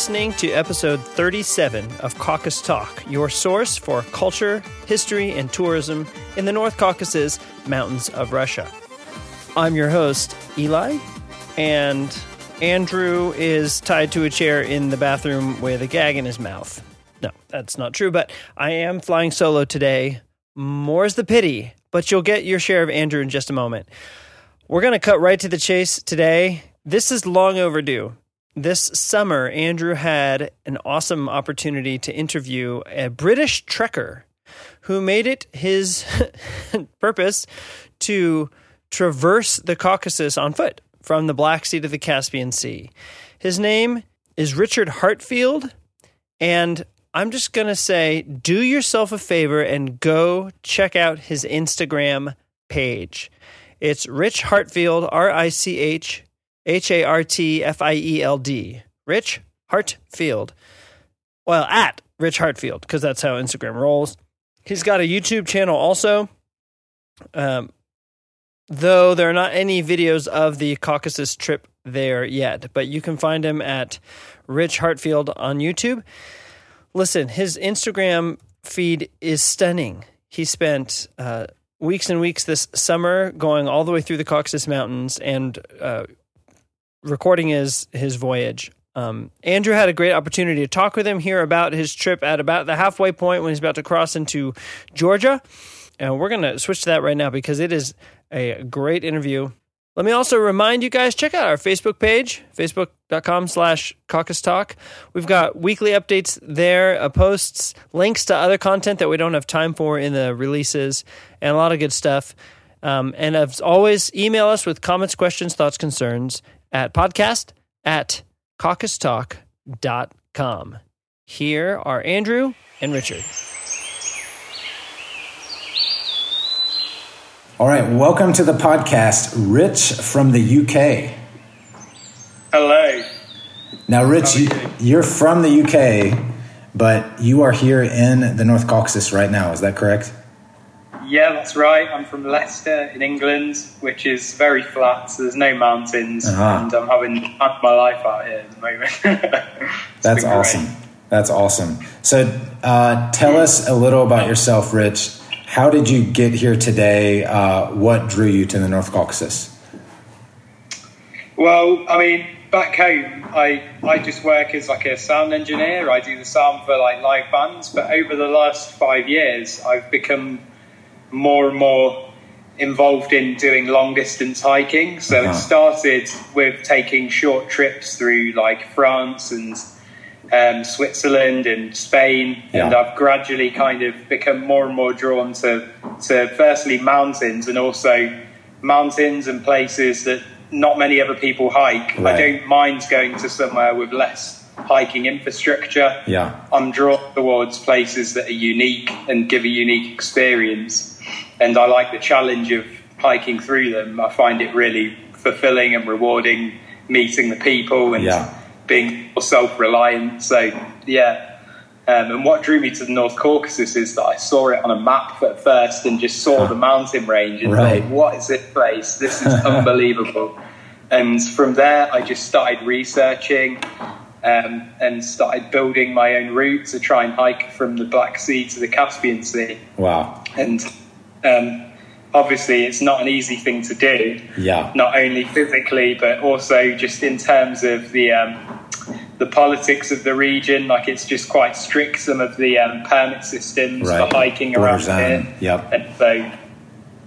listening to episode 37 of Caucus Talk, your source for culture, history, and tourism in the North Caucasus Mountains of Russia. I'm your host, Eli, and Andrew is tied to a chair in the bathroom with a gag in his mouth. No, that's not true, but I am flying solo today. More's the pity, but you'll get your share of Andrew in just a moment. We're going to cut right to the chase today. This is long overdue. This summer, Andrew had an awesome opportunity to interview a British trekker who made it his purpose to traverse the Caucasus on foot from the Black Sea to the Caspian Sea. His name is Richard Hartfield, and I'm just going to say do yourself a favor and go check out his Instagram page. It's Rich Hartfield, R I C H H A R T F I E L D. Rich Hartfield. Well, at Rich Hartfield, because that's how Instagram rolls. He's got a YouTube channel also. Um, though there are not any videos of the Caucasus trip there yet, but you can find him at Rich Hartfield on YouTube. Listen, his Instagram feed is stunning. He spent uh, weeks and weeks this summer going all the way through the Caucasus Mountains and uh, recording his his voyage. Um, Andrew had a great opportunity to talk with him here about his trip at about the halfway point when he's about to cross into Georgia. And we're going to switch to that right now because it is a great interview. Let me also remind you guys, check out our Facebook page, facebook.com slash caucus talk. We've got weekly updates there, uh, posts, links to other content that we don't have time for in the releases, and a lot of good stuff. Um, and as always, email us with comments, questions, thoughts, concerns at podcast at caucustalk.com. Here are Andrew and Richard. All right, welcome to the podcast, Rich from the UK. Hello. Now, Rich, you, you're from the UK, but you are here in the North Caucasus right now. Is that correct? Yeah, that's right. I'm from Leicester in England, which is very flat, so there's no mountains, Uh-huh. and I'm having my life out here at the moment. that's That's great. awesome. That's awesome. So, uh, tell us a little about yourself, Rich. How did you get here today? Uh, what drew you to the North Caucasus? Well, I mean, back home, I I just work as like a sound engineer. I do the sound for like live bands, but over the last five years, I've become more and more involved in doing long distance hiking. So Uh-huh. it started with taking short trips through like France and um, Switzerland and Spain, and I've gradually kind of become more and more drawn to to firstly mountains and also mountains and places that not many other people hike. I don't mind going to somewhere with less hiking infrastructure. Yeah. I'm drawn towards places that are unique and give a unique experience. And I like the challenge of hiking through them. I find it really fulfilling and rewarding meeting the people and Yeah. being self reliant. So, yeah. Um, and what drew me to the North Caucasus is that I saw it on a map at first and just saw the mountain range and Right. thought, what is this place? This is unbelievable. And from there, I just started researching um, and started building my own route to try and hike from the Black Sea to the Caspian Sea. Wow. And um, obviously, it's not an easy thing to do, Yeah. not only physically, but also just in terms of the. Um, the politics of the region, like it's just quite strict. Some of the um, permit systems Right. for hiking around here, Yep. and so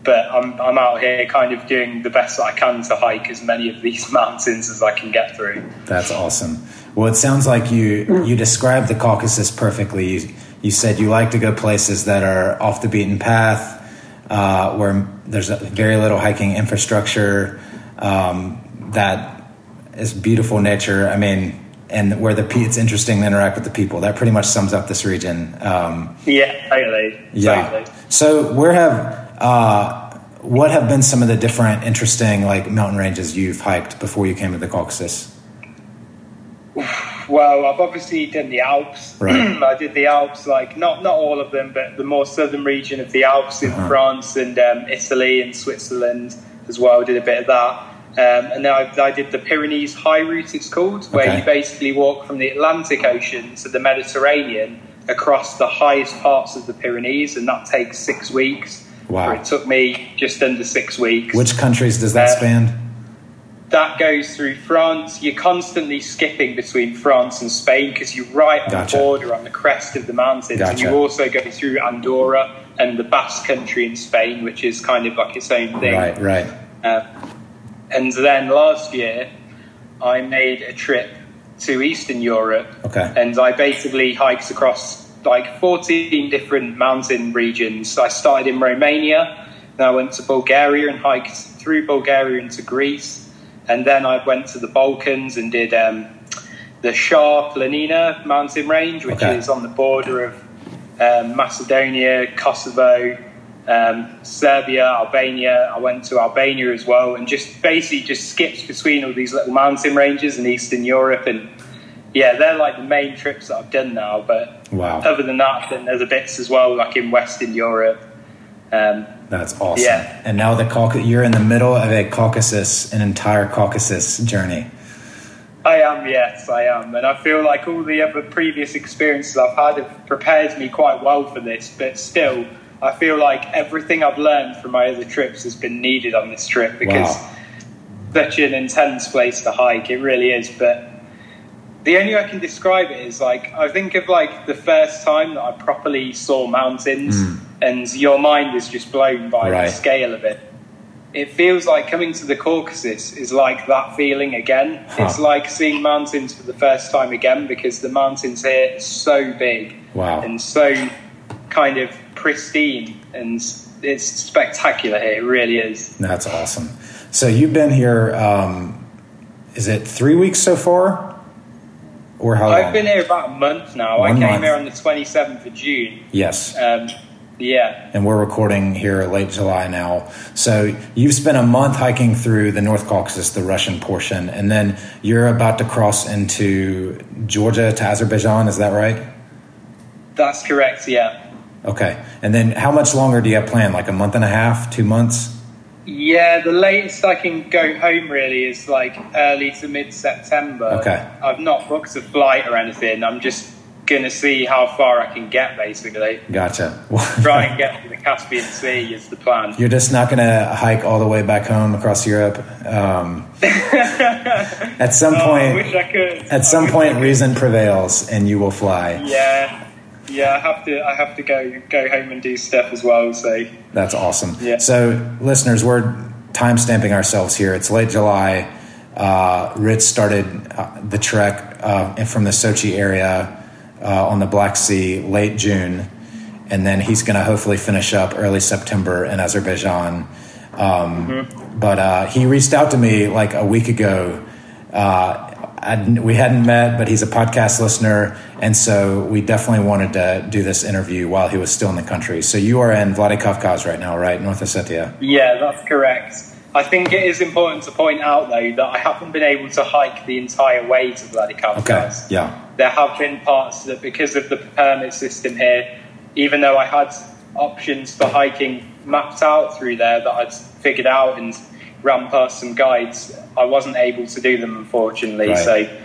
but I'm, I'm out here kind of doing the best that I can to hike as many of these mountains as I can get through. That's awesome. Well, it sounds like you you described the Caucasus perfectly. You, you said you like to go places that are off the beaten path, uh, where there's very little hiking infrastructure, um, that is beautiful nature. I mean, and where the it's interesting to interact with the people. That pretty much sums up this region. Um, Yeah, totally. yeah. Totally. So where have uh, what have been some of the different interesting like mountain ranges you've hiked before you came to the Caucasus? Well, I've obviously done the Alps. Right. I did the Alps, like not not all of them, but the more southern region of the Alps in Uh-huh. France and um, Italy and Switzerland as well. I did a bit of that. Um, and then I, I, did the Pyrenees High Route, it's called, where okay. you basically walk from the Atlantic Ocean to the Mediterranean across the highest parts of the Pyrenees, and that takes six weeks. Wow. It took me just under six weeks. Which countries does that uh, span? That goes through France. You're constantly skipping between France and Spain because you're right on gotcha. the border, on the crest of the mountains. Gotcha. And you also go through Andorra and the Basque Country in Spain, which is kind of like its own thing. Right, right. Uh, and then last year, I made a trip to Eastern Europe. Okay. And I basically hiked across like 14 different mountain regions. I started in Romania, then I went to Bulgaria and hiked through Bulgaria into Greece. And then I went to the Balkans and did um, the Shar Planina mountain range, which okay. is on the border of um, Macedonia, Kosovo, um, Serbia, Albania. I went to Albania as well, and just basically just skipped between all these little mountain ranges in Eastern Europe. And yeah, they're like the main trips that I've done now. But wow. other than that, then there's a bits as well, like in Western Europe. Um, That's awesome. Yeah. And now the Caucasus, you're in the middle of a Caucasus, an entire Caucasus journey. I am, yes, I am. And I feel like all the other previous experiences I've had have prepared me quite well for this, but still, I feel like everything I've learned from my other trips has been needed on this trip because wow. such an intense place to hike, it really is. But the only way I can describe it is like I think of like the first time that I properly saw mountains, mm. And your mind is just blown by right. the scale of it. It feels like coming to the Caucasus is like that feeling again. Huh. It's like seeing mountains for the first time again because the mountains here are so big wow. and so kind of pristine, and it's spectacular here. It really is. That's awesome. So you've been here. Um, is it three weeks so far? Or how I've been here about a month now. One I came month. here on the 27th of June. Yes. Um, yeah. And we're recording here late July now. So you've spent a month hiking through the North Caucasus, the Russian portion, and then you're about to cross into Georgia to Azerbaijan. Is that right? That's correct, yeah. Okay. And then how much longer do you have planned? Like a month and a half, two months? Yeah, the latest I can go home really is like early to mid September. Okay. I've not booked a flight or anything. I'm just going to see how far I can get, basically. Gotcha. Try and get to the Caspian Sea is the plan. You're just not going to hike all the way back home across Europe. Um, at some oh, point, at some point, reason prevails, and you will fly. Yeah, yeah, I have to. I have to go go home and do stuff as well. So that's awesome. Yeah. So, listeners, we're time stamping ourselves here. It's late July. Uh, Rich started uh, the trek uh, from the Sochi area uh, on the Black Sea late June, and then he's going to hopefully finish up early September in Azerbaijan. Um, mm-hmm. But uh, he reached out to me like a week ago uh, we hadn't met, but he's a podcast listener, and so we definitely wanted to do this interview while he was still in the country. So you are in Vladikavkaz right now, right, North Ossetia? Yeah, that's correct. I think it is important to point out, though, that I haven't been able to hike the entire way to Vladikavkaz. Okay, yeah. There have been parts that, because of the permit system here, even though I had options for hiking mapped out through there that I'd figured out and ran past some guides, I wasn't able to do them unfortunately. Right. So,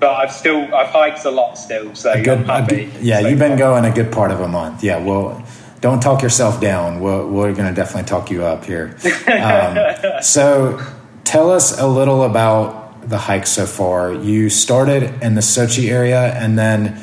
but I've still I've hiked a lot still. So good, I'm happy. yeah, so you've been going a good part of a month. Yeah, well. Don't talk yourself down. We're, we're going to definitely talk you up here. Um, so, tell us a little about the hike so far. You started in the Sochi area and then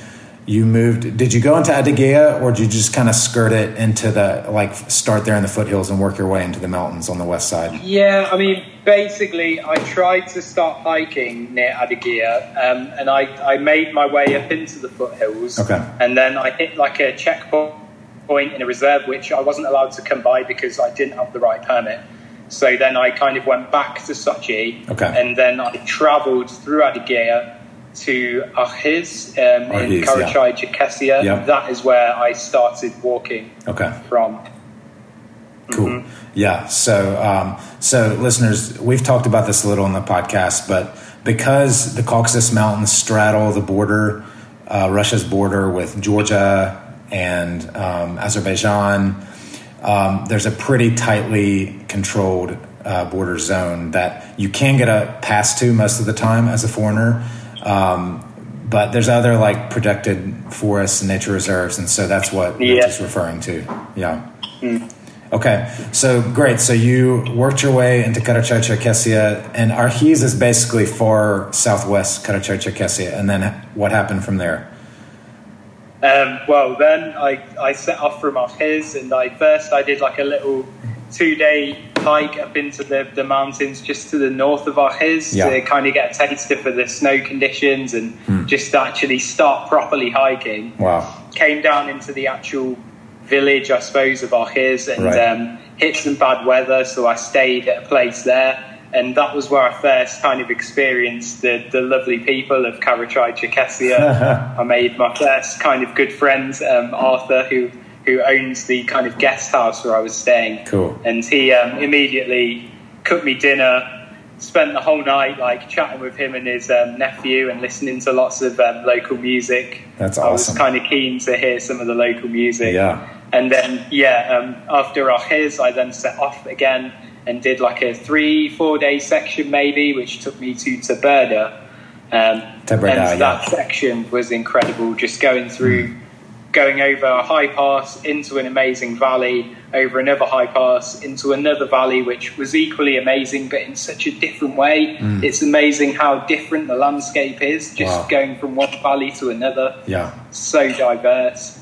you moved did you go into Adygea or did you just kind of skirt it into the like start there in the foothills and work your way into the mountains on the west side yeah i mean basically i tried to start hiking near Adygea um, and I, I made my way up into the foothills okay. and then i hit like a checkpoint point in a reserve which i wasn't allowed to come by because i didn't have the right permit so then i kind of went back to sochi okay. and then i traveled through Adygea to Arkhyz um, in Karachay, yeah. Cherkessia. Yep. That is where I started walking okay. from. Cool. Mm-hmm. Yeah. So, um, so listeners, we've talked about this a little in the podcast, but because the Caucasus Mountains straddle the border, uh, Russia's border with Georgia and um, Azerbaijan, um, there's a pretty tightly controlled uh, border zone that you can get a pass to most of the time as a foreigner. Um, but there's other like protected forests and nature reserves, and so that's what Yeah. Rich is referring to. Yeah. Okay, so great. So you worked your way into Karachay-Cherkessia, and Arkhyz is basically far southwest Karachay-Cherkessia. And then what happened from there? Um, well, then I, I set off from Arkhyz, and I first I did like a little two day hike up into the, the mountains just to the north of Arkhyz Yeah. to kind of get a taster for the snow conditions and just actually start properly hiking. Wow. Came down into the actual village, I suppose, of Arkhyz and Right. um, hit some bad weather, so I stayed at a place there. And that was where I first kind of experienced the, the lovely people of Karachay Cherkessia. I made my first kind of good friend, um, Arthur, who who owns the kind of guest house where I was staying. Cool. And he um, immediately cooked me dinner. Spent the whole night like chatting with him and his um, nephew and listening to lots of um, local music. That's awesome. I was kind of keen to hear some of the local music. Yeah. And then, yeah, um, after Arkhyz, I then set off again and did like a three, four day section maybe, which took me to Teberda. Um, Teberda, and that yeah. section was incredible, just going through, going over a high pass into an amazing valley, over another high pass into another valley, which was equally amazing, but in such a different way. It's amazing how different the landscape is, just Wow. going from one valley to another. Yeah. So diverse.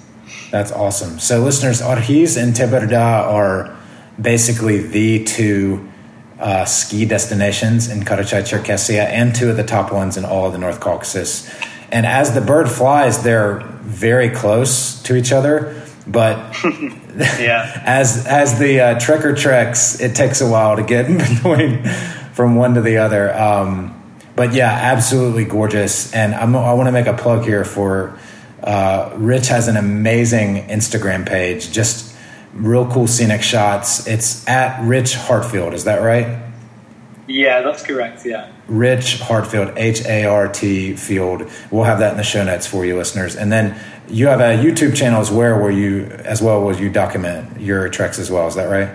That's awesome. So, listeners, Arkhyz and Teberda are basically the two uh, ski destinations in Karachay-Cherkessia and two of the top ones in all of the North Caucasus. And as the bird flies, they're very close to each other, but Yeah. as as the uh, trekker treks, it takes a while to get in between from one to the other. Um, but yeah, absolutely gorgeous. And I'm, I want to make a plug here for uh, Rich has an amazing Instagram page, just real cool scenic shots. It's at Rich Hartfield. Is that right? Yeah, that's correct. Yeah. Rich Hartfield, H A R T Field. We'll have that in the show notes for you, listeners. And then you have a YouTube channel as well, where you as well where you document your treks as well. Is that right?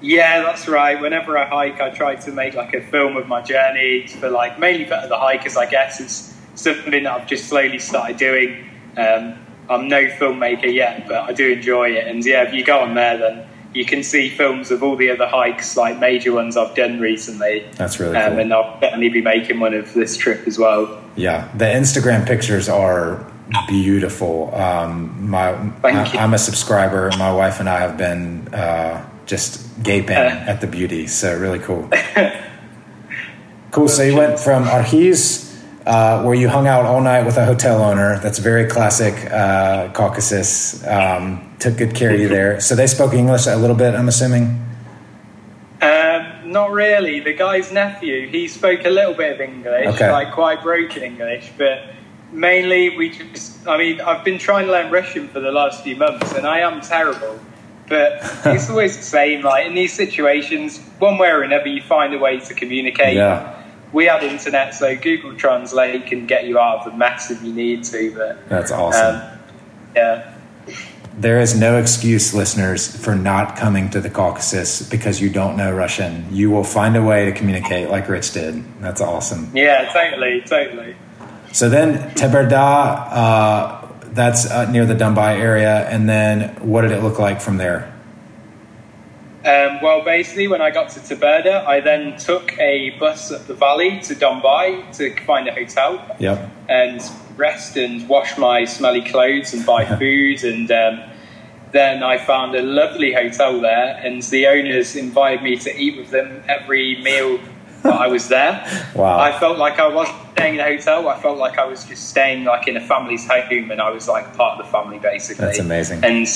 Yeah, that's right. Whenever I hike, I try to make like a film of my journey for like mainly for the hikers. I guess it's something that I've just slowly started doing. Um, I'm no filmmaker yet, but I do enjoy it. And yeah, if you go on there, then you can see films of all the other hikes, like major ones I've done recently. That's really Um, cool. and I'll definitely be making one of this trip as well. Yeah, the Instagram pictures are beautiful. Um, my, Thank I. I'm a subscriber. My wife and I have been uh, just gaping Uh. at the beauty. So really cool. cool. So you went from Arkhyz, uh, where you hung out all night with a hotel owner. That's very classic uh, Caucasus. Um, took good care of you there. So they spoke English a little bit. I'm assuming. Um, not really. The guy's nephew, he spoke a little bit of English, Okay. like quite broken English, but mainly we just, I mean, I've been trying to learn Russian for the last few months and I am terrible. But it's always the same, like in these situations, one way or another, you find a way to communicate. Yeah. We have internet, so Google Translate can get you out of the mess if you need to, but That's awesome. um, yeah. There is no excuse, listeners, for not coming to the Caucasus because you don't know Russian. You will find a way to communicate like Rich did. That's awesome. Yeah, totally, totally. So then Teberda, uh, that's uh, near the Dombai area. And then what did it look like from there? Um, well, basically, when I got to Teberda, I then took a bus up the valley to Dombai to find a hotel Yep. and rest and wash my smelly clothes and buy food. And um, then I found a lovely hotel there, and the owners invited me to eat with them every meal that I was there. Wow. I felt like I wasn't staying in a hotel. I felt like I was just staying like in a family's home, and I was like part of the family basically. That's amazing. And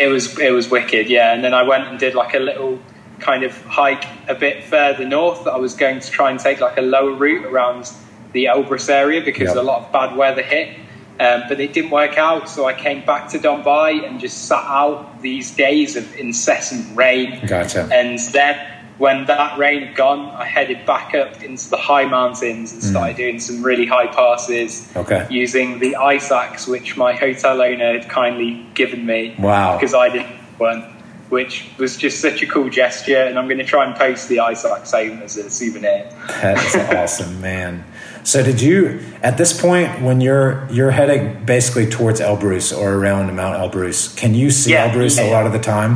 it was it was wicked, yeah. And then I went and did like a little kind of hike a bit further north. I was going to try and take like a lower route around the Elbrus area because Yep. a lot of bad weather hit. Um, but it didn't work out, so I came back to Dombai and just sat out these days of incessant rain. Gotcha. And then when that rain had gone, I headed back up into the high mountains and started doing some really high passes Mm. Okay. using the ice axe which my hotel owner had kindly given me Wow. because I didn't one. which was just such a cool gesture. And I'm going to try and post the ice axe home as a souvenir. That's awesome, man. So did you at this point when you're you're heading basically towards Elbrus or around Mount Elbrus? Can you see Yeah, Elbrus yeah, a lot of the time?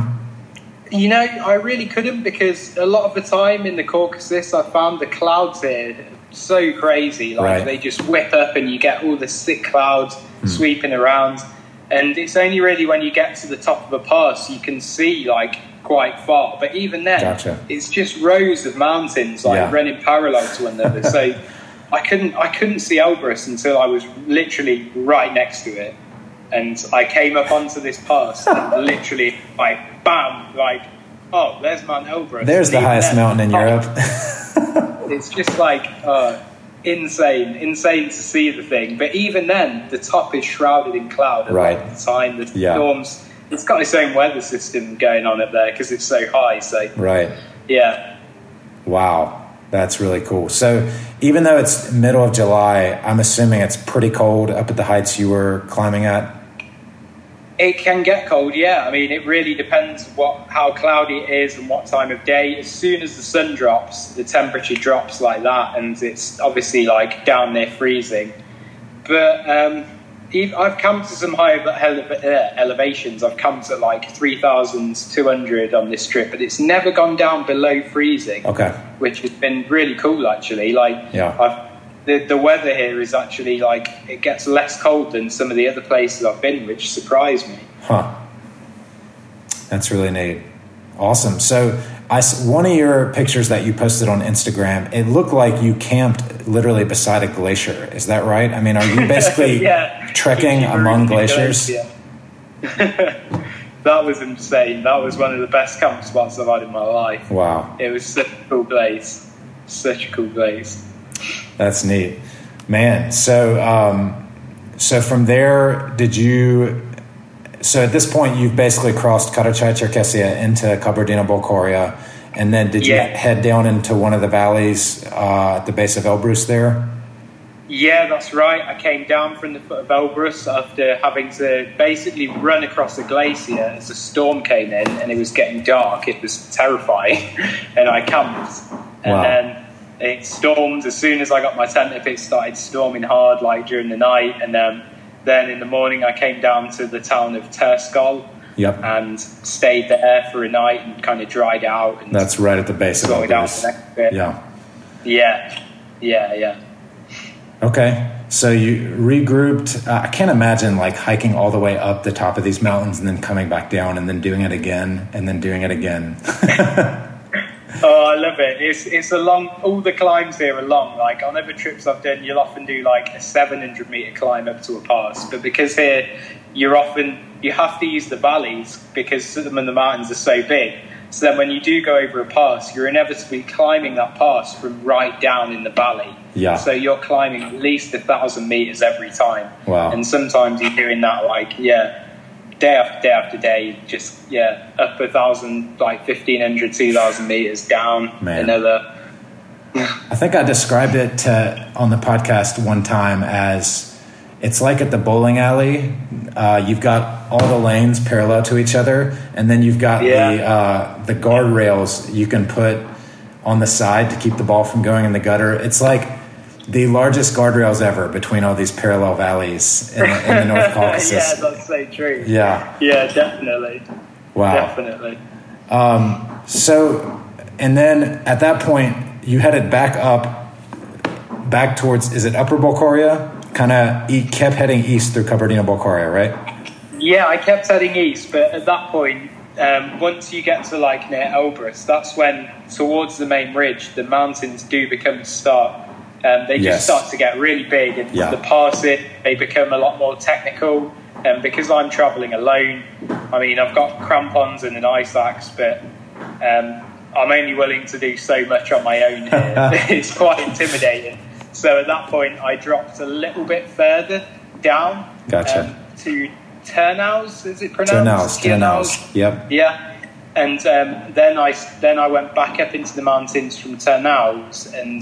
You know, I really couldn't because a lot of the time in the Caucasus, I found the clouds here so crazy. Like Right. They just whip up and you get all the thick clouds hmm. sweeping around. And it's only really when you get to the top of a pass you can see like quite far. But even then, Gotcha. it's just rows of mountains like Yeah. running parallel to one another. so I couldn't I couldn't see Elbrus until I was literally right next to it. And I came up onto this pass and literally like bam, like oh, there's Mount Elbrus. There's the highest then, mountain in oh, Europe. It's just like uh, insane, insane to see the thing. But even then, the top is shrouded in cloud. A lot Right. the time, the Yeah. storms. It's got its own weather system going on up there because it's so high. So right. yeah, Wow. That's really cool. So even though it's middle of July, I'm assuming it's pretty cold up at the heights you were climbing at. It can get cold, yeah. I mean, it really depends what how cloudy it is and what time of day. As soon as the sun drops, the temperature drops like that, and it's obviously like down near freezing. But um, I've come to some higher uh, elevations. I've come to like three thousand two hundred on this trip, but it's never gone down below freezing Okay. which has been really cool actually. Like, Yeah. I've, the the weather here is actually like it gets less cold than some of the other places I've been, which surprised me. Huh. That's really neat. Awesome. So, I one of your pictures that you posted on Instagram, it looked like you camped literally beside a glacier. Is that right? I mean, are you basically yeah, trekking among glaciers? Yeah. that was insane. That was one of the best camp spots I've had in my life. Wow, It was such a cool place. Such a cool place. That's neat, man. So, um, so from there, did you? So at this point, you've basically crossed Karachay-Cherkessia into Kabardino-Balkaria, and then did you head down into one of the valleys uh, at the base of Elbrus there? Yeah, that's right. I came down from the foot of Elbrus after having to basically run across a glacier as a storm came in and it was getting dark. It was terrifying. and I camped. And Wow. then it stormed. As soon as I got my tent up, it started storming hard, like during the night. And um, then in the morning, I came down to the town of Terskol Yep. and stayed there for a night and kind of dried out and That's right at the base of slowed down Elbrus. the next bit. Yeah. Yeah. Yeah, yeah. Okay. So you regrouped. Uh, I can't imagine like hiking all the way up the top of these mountains and then coming back down and then doing it again and then doing it again. Oh, I love it. It's it's a long. All the climbs here are long. Like on other trips I've done, you'll often do like a 700 meter climb up to a pass. But because here, you're often you have to use the valleys because some of the mountains are so big. So then, when you do go over a pass, you're inevitably climbing that pass from right down in the valley. Yeah. So you're climbing at least a thousand meters every time. Wow. And sometimes you're doing that like yeah, day after day after day, just yeah, up a thousand, like 1500, 2000 meters down, Man. another. I think I described it to, on the podcast one time as it's like at the bowling alley. Uh, you've got all the lanes parallel to each other, and then you've got the Yeah. uh, the guardrails you can put on the side to keep the ball from going in the gutter. It's like the largest guardrails ever between all these parallel valleys in, the- in the North Caucasus. yeah, that's so true. yeah. Yeah, definitely, Wow. definitely. So, and then at that point, you headed back up, back towards, is it Upper Balkaria? Kind of kept heading east through Kabardino-Balkaria, right? Yeah, I kept heading east, but at that point, um, once you get to like near Elbrus, that's when towards the main ridge, the mountains do become start. Um, they Yes. just start to get really big, and Yeah. the pass it, they become a lot more technical. And because I'm traveling alone, I mean, I've got crampons and an ice axe, but um, I'm only willing to do so much on my own here. it's quite intimidating. So at that point, I dropped a little bit further down Gotcha. um, to Tyrnyauz. Is it pronounced? Tyrnyauz, Tyrnyauz. Yep. Yeah, and um, then I then I went back up into the mountains from Tyrnyauz, and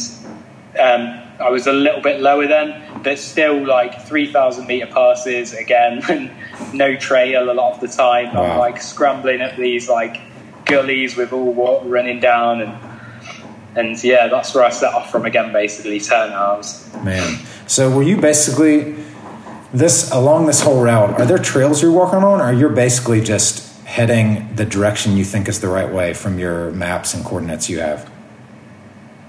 Um, I was a little bit lower then, but still like 3,000 meter passes again, and no trail a lot of the time. Wow. I'm like scrambling up these like gullies with all water running down, and and yeah, that's where I set off from again, basically Tyrnyauz. Man. So were you basically this along this whole route? Are there trails you're walking on, or you're basically just heading the direction you think is the right way from your maps and coordinates you have?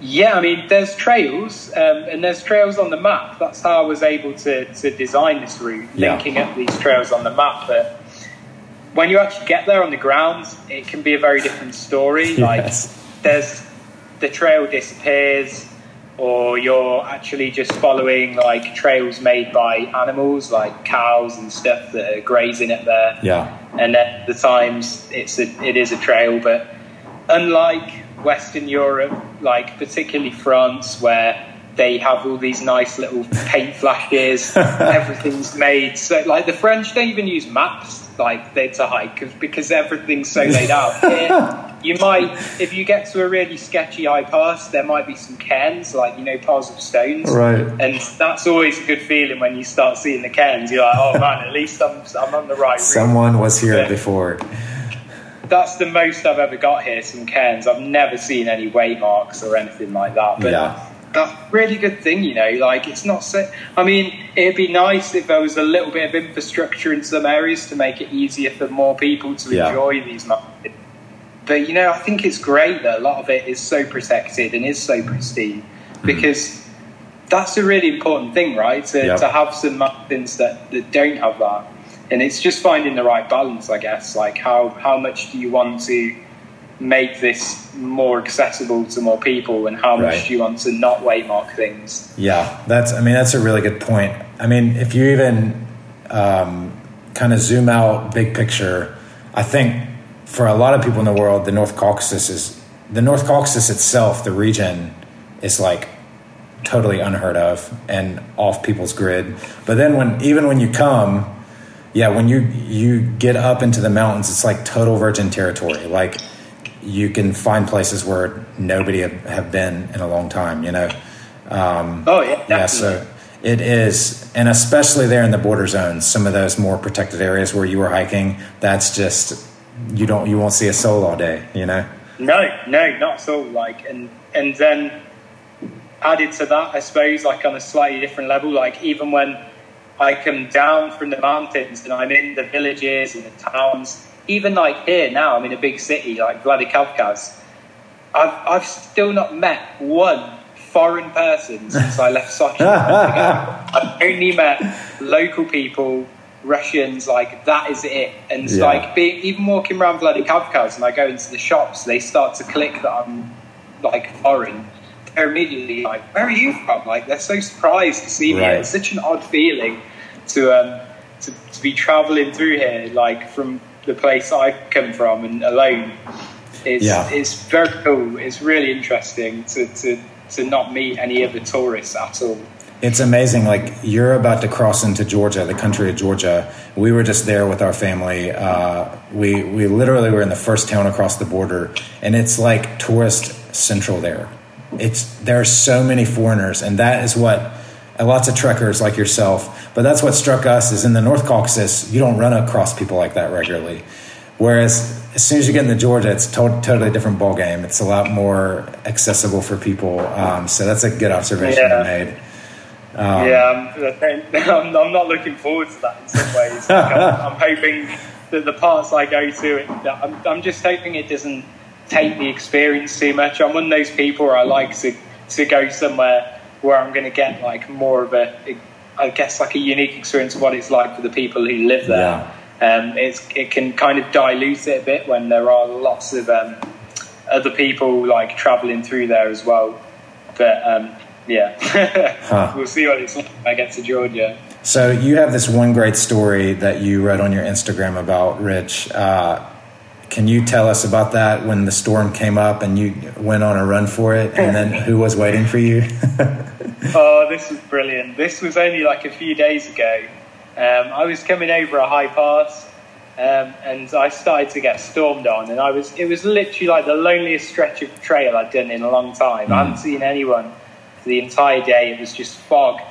Yeah, I mean, there's trails, um, and there's trails on the map. That's how I was able to, to design this route, Yeah. linking up these trails on the map. But when you actually get there on the ground, it can be a very different story. Like, there's the trail disappears, or you're actually just following like trails made by animals, like cows and stuff that are grazing it there Yeah. and at the times it's a, it is a trail but unlike western europe like particularly france where they have all these nice little paint flashes everything's made so like the french don't even use maps like they to hike because everything's so laid out Here, you might if you get to a really sketchy high pass there might be some cairns like you know piles of stones Right. and that's always a good feeling when you start seeing the cairns you're like oh man at least i'm, I'm on the right route Someone was here Yeah. before. That's the most I've ever got here, some cairns. I've never seen any waymarks or anything like that. But Yeah. that's a really good thing, you know. Like, it's not so. I mean, it'd be nice if there was a little bit of infrastructure in some areas to make it easier for more people to Yeah. enjoy these mountains. But, you know, I think it's great that a lot of it is so protected and is so pristine Mm-hmm. because that's a really important thing, right? To, Yep. to have some mountains that, that don't have that. And it's just finding the right balance, I guess. Like, how, how much do you want to make this more accessible to more people, and how much do you want to not waymark things? Yeah, that's. I mean, that's a really good point. I mean, if you even um, kind of zoom out, big picture, I think for a lot of people in the world, the North Caucasus is the North Caucasus itself. The region is like totally unheard of and off people's grid. But then when even when you come, yeah, when you you get up into the mountains, it's like total virgin territory. Like you can find places where nobody have, have been in a long time. You know. Um, Oh, yeah, definitely. yeah, so it is, and especially there in the border zones, some of those more protected areas where you were hiking, that's just you don't you won't see a soul all day, you know. No, no, not at all. Like, and and then added to that, I suppose, like on a slightly different level, like even when I come down from the mountains and I'm in the villages and the towns, even like here now, I'm in a big city like Vladikavkaz. I've I've still not met one foreign person since I left Sochi. I've only met local people, Russians. Like that is it. And it's Yeah. like being, even walking around Vladikavkaz and I go into the shops, they start to click that I'm like foreign. They're immediately like, "Where are you from?" Like they're so surprised to see me. Right. It's such an odd feeling to um to, to be traveling through here, like from the place I've come from and alone. It's Yeah. it's very cool. It's really interesting to to to not meet any other tourists at all. It's amazing. Like you're about to cross into Georgia, the country of Georgia. We were just there with our family. Uh, we we literally were in the first town across the border, and it's like tourist central there. It's there are so many foreigners, and that is what lots of trekkers like yourself. But that's what struck us is in the North Caucasus, you don't run across people like that regularly. Whereas as soon as you get into Georgia, it's to- totally different ball game. It's a lot more accessible for people. Um, so that's a good observation Yeah. you made. Um, yeah, I'm, I'm, I'm not looking forward to that in some ways. Like, I'm, I'm hoping that the parts I go to, it, I'm, I'm just hoping it doesn't take the experience too much. I'm one of those people where I like to, to go somewhere where I'm going to get like more of a, I guess, like a unique experience of what it's like for the people who live there. Um, it's, it can kind of dilute it a bit when there are lots of um, other people like traveling through there as well. But um, yeah, Huh. we'll see what it's like when I get to Georgia. So you have this one great story that you wrote on your Instagram about Rich. Uh, can you tell us about that when the storm came up and you went on a run for it, and then who was waiting for you? Oh, this was brilliant. This was only like a few days ago. Um, I was coming over a high pass, um, and I started to get stormed on, and I was it was literally like the loneliest stretch of trail I'd done in a long time. I hadn't seen anyone for the entire day. It was just fog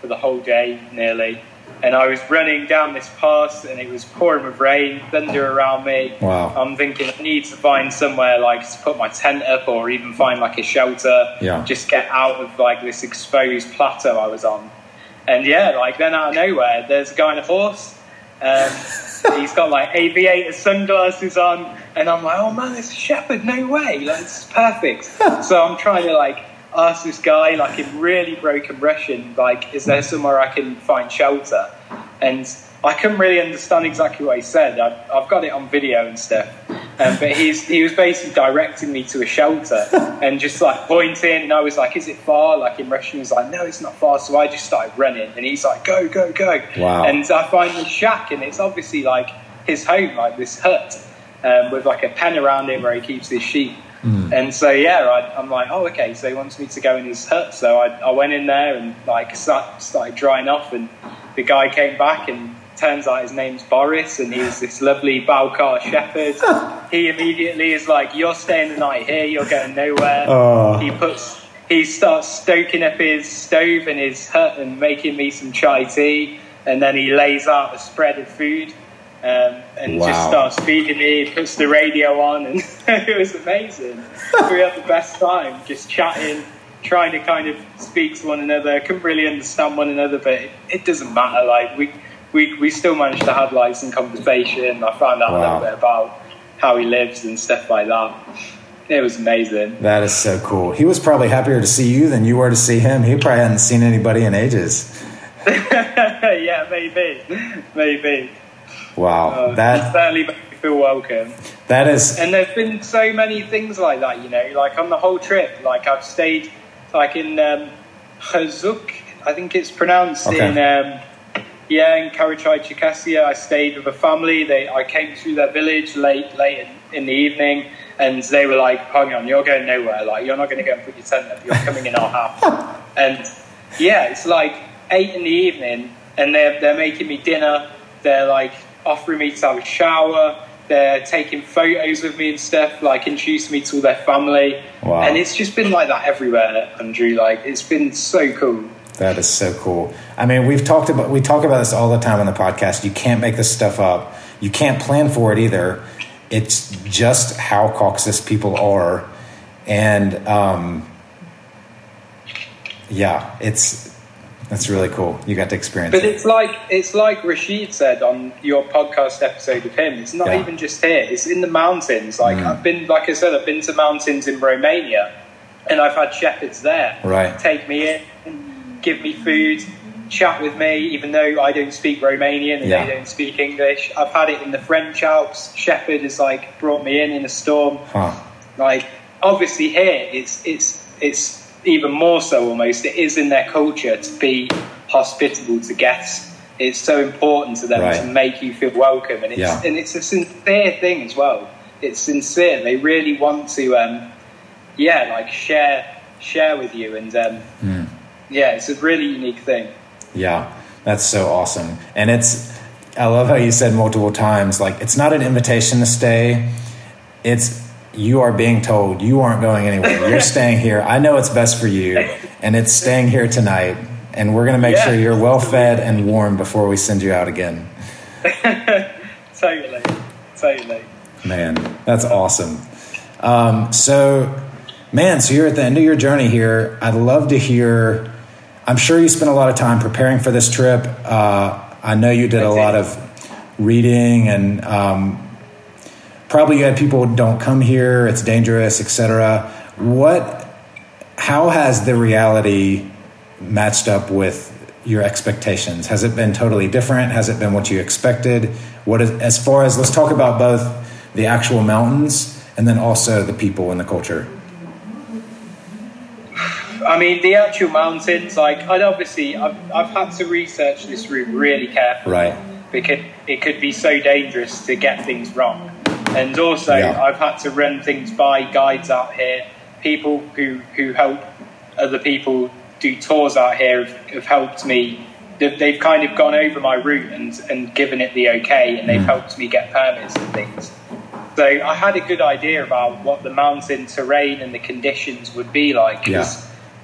for the whole day nearly. And I was running down this pass and it was pouring with rain, thunder around me. Wow. I'm thinking I need to find somewhere like to put my tent up or even find like a shelter. Yeah. Just get out of like this exposed plateau I was on. And yeah, like then out of nowhere, there's a guy on a horse. Um, he's got like aviator sunglasses on, and I'm like, oh man, it's a shepherd. No way, like it's perfect. so I'm trying to like ask this guy, like in really broken Russian, like, is there somewhere I can find shelter? And I couldn't really understand exactly what he said. I've, I've got it on video and stuff. Um, but he's, he was basically directing me to a shelter and just like pointing. And I was like, is it far? Like in Russian, he was like, no, it's not far. So I just started running. And he's like, go, go, go. Wow. And I find this shack, and it's obviously like his home, like this hut um, with like a pen around it where he keeps his sheep. Mm. And so yeah, I, I'm like, oh okay, so he wants me to go in his hut. So I, I went in there and like start, started drying off, and the guy came back and turns out his name's Boris, and he's this lovely Balkar shepherd. he immediately is like, you're staying the night here, you're going nowhere. Oh. He puts he starts stoking up his stove in his hut and making me some chai tea, and then he lays out a spread of food. Um, and Wow. just starts feeding me, puts the radio on, and it was amazing. we had the best time just chatting, trying to kind of speak to one another. Couldn't really understand one another, but it, it doesn't matter. Like we, we, we still managed to have like some conversation. I found out a little bit about how he lives and stuff like that. It was amazing. That is so cool. He was probably happier to see you than you were to see him. He probably hadn't seen anybody in ages. yeah, maybe, maybe. Wow. Uh, that certainly made me feel welcome. that is And there's been so many things like that, you know, like on the whole trip. Like I've stayed, like in um, Khurzuk, I think it's pronounced Okay. in, um, yeah, in Karachay, Cherkessia. I stayed with a family. They, I came through their village late, late in, in the evening, and they were like, "Hang on, you're going nowhere. Like you're not going to go and put your tent up. You're coming in our house." and yeah, it's like eight in the evening, and they're they're making me dinner. They're like offering me to have a shower. They're taking photos with me and stuff, like introducing me to all their family. Wow. And it's just been like that everywhere, Andrew. Like it's been so cool. that is so cool. I mean, we've talked about we talk about this all the time on the podcast. You can't make this stuff up. You can't plan for it either. It's just how Caucasus people are, and um, yeah, it's that's really cool. You got to experience it. But it. it's like it's like Rashid said on your podcast episode of him. It's not Yeah. even just here; it's in the mountains. Like Mm. I've been, like I said, I've been to mountains in Romania, and I've had shepherds there Right. take me in, give me food, chat with me, even though I don't speak Romanian and Yeah. they don't speak English. I've had it in the French Alps. Shepherd has like brought me in in a storm. Huh. Like obviously here, it's it's it's even more so almost. It is in their culture to be hospitable to guests. It's so important to them Right. to make you feel welcome, and it's Yeah. and it's a sincere thing as well. It's sincere. They really want to, um, yeah, like share share with you, and um, Hmm. yeah, it's a really unique thing. Yeah, that's so awesome. And it's, I love how you said multiple times, like, it's not an invitation to stay. It's, you are being told you aren't going anywhere. You're staying here. I know it's best for you. And it's staying here tonight. And we're going to make Yeah. sure you're well fed and warm before we send you out again. Totally, totally. Man, that's awesome. Um, so, man, so you're at the end of your journey here. I'd love to hear. I'm sure you spent a lot of time preparing for this trip. Uh, I know you did I a did. lot of reading, and um, probably you had people who don't come here. It's dangerous, etc. What? How has the reality matched up with your expectations? Has it been totally different? Has it been what you expected? What is as far as let's talk about both the actual mountains and then also the people and the culture. I mean, the actual mountains, like, I'd obviously, I've, I've had to research this route really carefully. Right. Because it could be so dangerous to get things wrong. And also, Yeah. I've had to run things by guides out here, people who, who help other people do tours out here have, have helped me. They've, they've kind of gone over my route and, and given it the okay, and they've Mm. helped me get permits and things. So I had a good idea about what the mountain terrain and the conditions would be like. Yeah.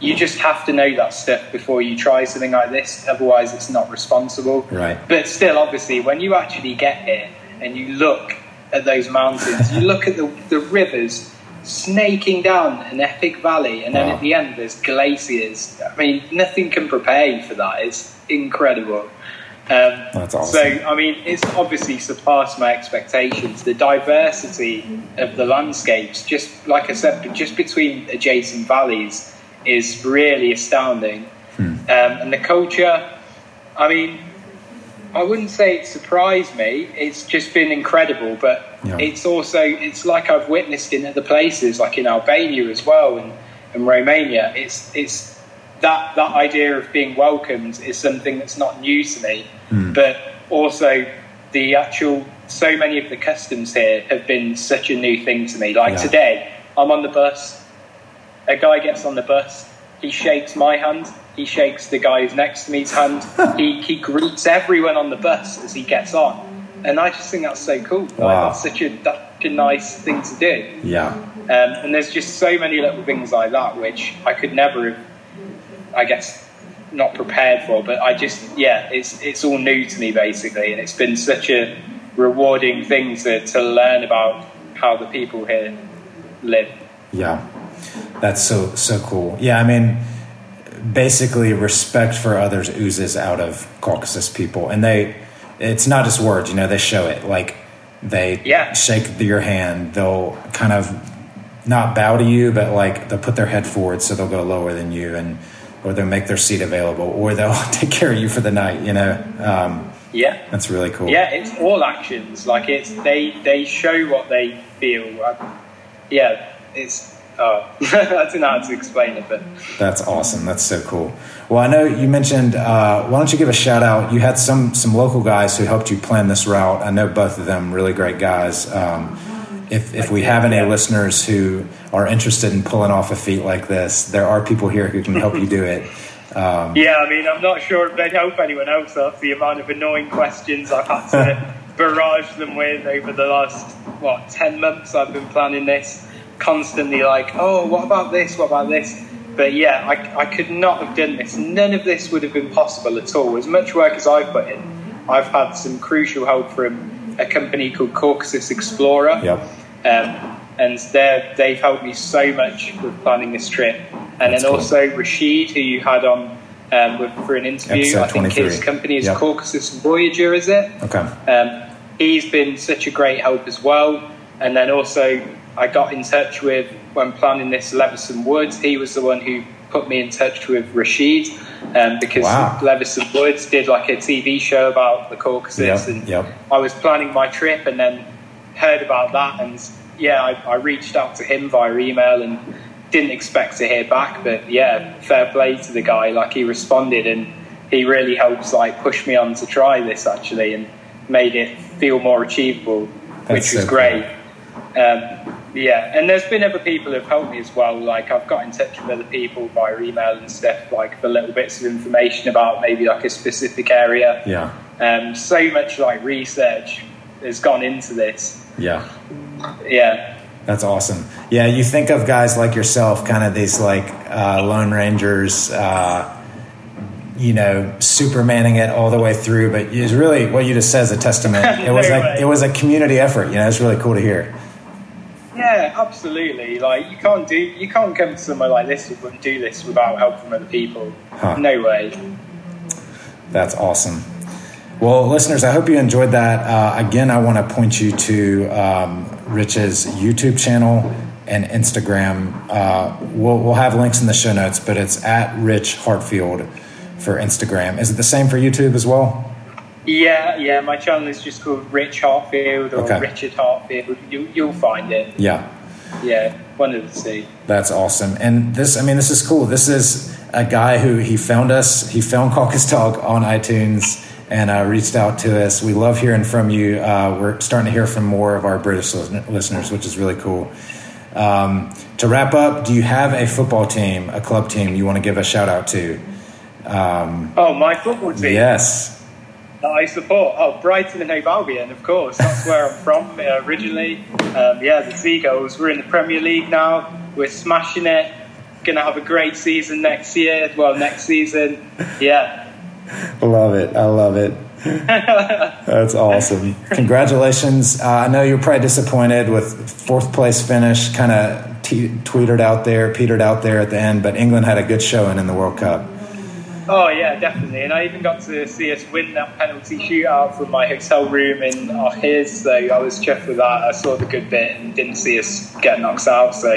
you just have to know that stuff before you try something like this. Otherwise, it's not responsible. Right. But still, obviously, when you actually get here and you look at those mountains, you look at the, the rivers snaking down an epic valley, and then Wow. at the end, there's glaciers. I mean, nothing can prepare you for that. It's incredible. Um, That's awesome. So, I mean, it's obviously surpassed my expectations. The diversity of the landscapes, just like I said, just between adjacent valleys, is really astounding. Hmm. Um, and the culture, I mean, I wouldn't say it surprised me. It's just been incredible, but Yeah. it's also it's like I've witnessed in other places, like in Albania as well, and, and Romania. It's it's that that idea of being welcomed is something that's not new to me, hmm. but also the actual so many of the customs here have been such a new thing to me. Like Yeah. today, I'm on the bus. A guy gets on the bus. He shakes my hand. He shakes the guy's next to me's hand. he, he greets everyone on the bus as he gets on. And I just think that's so cool. Like, that's such a, that's a nice thing to do. Yeah. Um, and there's just so many little things like that which I could never have, I guess, not prepared for. But I just, yeah, it's it's all new to me basically, and it's been such a rewarding thing to, to learn about how the people here live. Yeah, that's so so cool. Yeah, I mean, basically, respect for others oozes out of Caucasus people, and they. It's not just words, you know. They show it. Like they Yeah. shake your hand. They'll kind of not bow to you, but like they'll put their head forward, so they'll go lower than you, and or they'll make their seat available, or they'll take care of you for the night. You know, um, Yeah. that's really cool. Yeah, it's all actions. Like it's they they show what they feel. Yeah, it's. Oh, I don't know to explain it, but That's awesome. That's so cool. Well, I know you mentioned. Uh, why don't you give a shout out? You had some some local guys who helped you plan this route. I know both of them really great guys. Um, if if we have any listeners who are interested in pulling off a feat like this, there are people here who can help you do it. Um, yeah, I mean, I'm not sure if they'd help anyone else off the amount of annoying questions I've had to barrage them with over the last what ten months. I've been planning this constantly, like, oh, what about this? What about this? But yeah, I, I could not have done this. None of this would have been possible at all. As much work as I've put in, I've had some crucial help from a company called Caucasus Explorer. Yep. Um, and they've helped me so much with planning this trip. And That's then cool. also Rashid, who you had on um, with, for an interview. Episode I think his company is Yep. Caucasus Voyager, is it? Okay. Um, he's been such a great help as well. And then also, I got in touch with, when planning this, Levison Woods. He was the one who put me in touch with Rashid um, because Wow. Levison Woods did like a TV show about the Caucasus. Yep, And yep. I was planning my trip and then heard about that. And yeah, I, I reached out to him via email and didn't expect to hear back. But yeah, fair play to the guy. Like he responded and he really helps like push me on to try this actually and made it feel more achievable, That's which was so great. Um, yeah, and there's been other people who've helped me as well. Like I've got in touch with other people via email and stuff, like for little bits of information about maybe like a specific area. Yeah. Um, so much like research has gone into this. Yeah. Yeah, That's awesome. Yeah, you think of guys like yourself, kind of these like uh, Lone Rangers, uh, you know, supermaning it all the way through. But it's really what you just said is a testament. It was No like way. it was a community effort. You know, it's really cool to hear. Yeah, absolutely. Like you can't do, you can't come to somewhere like this and do this without help from other people. Huh. No way. That's awesome. Well, listeners, I hope you enjoyed that. Uh, again, I want to point you to um, Rich's YouTube channel and Instagram. Uh, we'll, we'll have links in the show notes, but it's at Rich Hartfield for Instagram. Is it the same for YouTube as well? Yeah, yeah. My channel is just called Rich Hartfield or Okay. Richard Hartfield. You, you'll find it. Yeah. Yeah, one of the two. That's awesome. And this, I mean, this is cool. This is a guy who he found us. He found Caucus Talk on iTunes and uh, reached out to us. We love hearing from you. Uh, we're starting to hear from more of our British listeners, which is really cool. Um, to wrap up, do you have a football team, a club team you want to give a shout out to? Oh, my football team. Yes. That I support. Oh, Brighton and Hove Albion, of course. That's where I'm from uh, originally. Um, yeah, the Seagulls. We're in the Premier League now. We're smashing it. gonna have a great season next year. Well, next season, yeah. love it. I love it. That's awesome. Congratulations. Uh, I know you're probably disappointed with fourth place finish, kind of t- tweeted out there, petered out there at the end, but England had a good showing in the World Cup. Oh yeah, definitely. And I even got to see us win that penalty shootout from my hotel room in Arkhyz, so I was chuffed with that. I saw the good bit and didn't see us get knocked out. So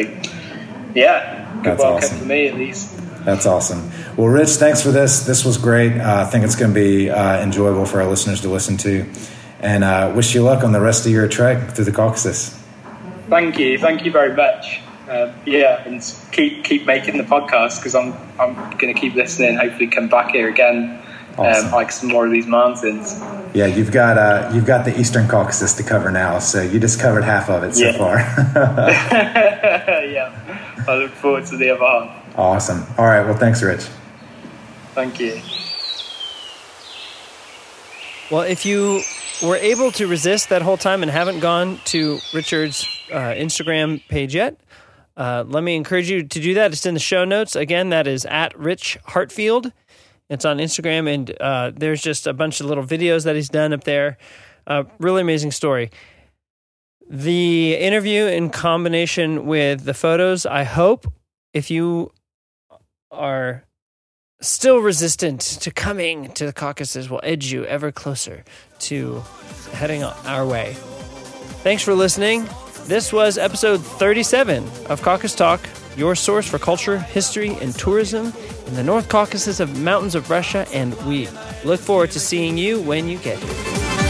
yeah, good That's World awesome. For me at least. That's awesome. Well, Rich, thanks for this. This was great. Uh, I think it's going to be uh, enjoyable for our listeners to listen to. And uh, wish you luck on the rest of your trek through the Caucasus. Thank you, thank you very much. Um, yeah, and keep keep making the podcast because I'm I'm going to keep listening. Hopefully, come back here again, Awesome. um, hike some more of these mountains. Yeah, you've got uh, you've got the Eastern Caucasus to cover now, so you just covered half of it so Yeah. far. yeah, I look forward to the other half. awesome. All right. Well, thanks, Rich. Thank you. Well, if you were able to resist that whole time and haven't gone to Richard's uh, Instagram page yet, uh, let me encourage you to do that. It's in the show notes. Again, that is at Rich Hartfield. It's on Instagram, and uh, there's just a bunch of little videos that he's done up there. Uh, really amazing story. The interview in combination with the photos, I hope if you are still resistant to coming to the Caucasus will edge you ever closer to heading our way. Thanks for listening. This was episode 37 of Caucus Talk, your source for culture, history, and tourism in the North Caucasus of mountains of Russia, and we look forward to seeing you when you get here.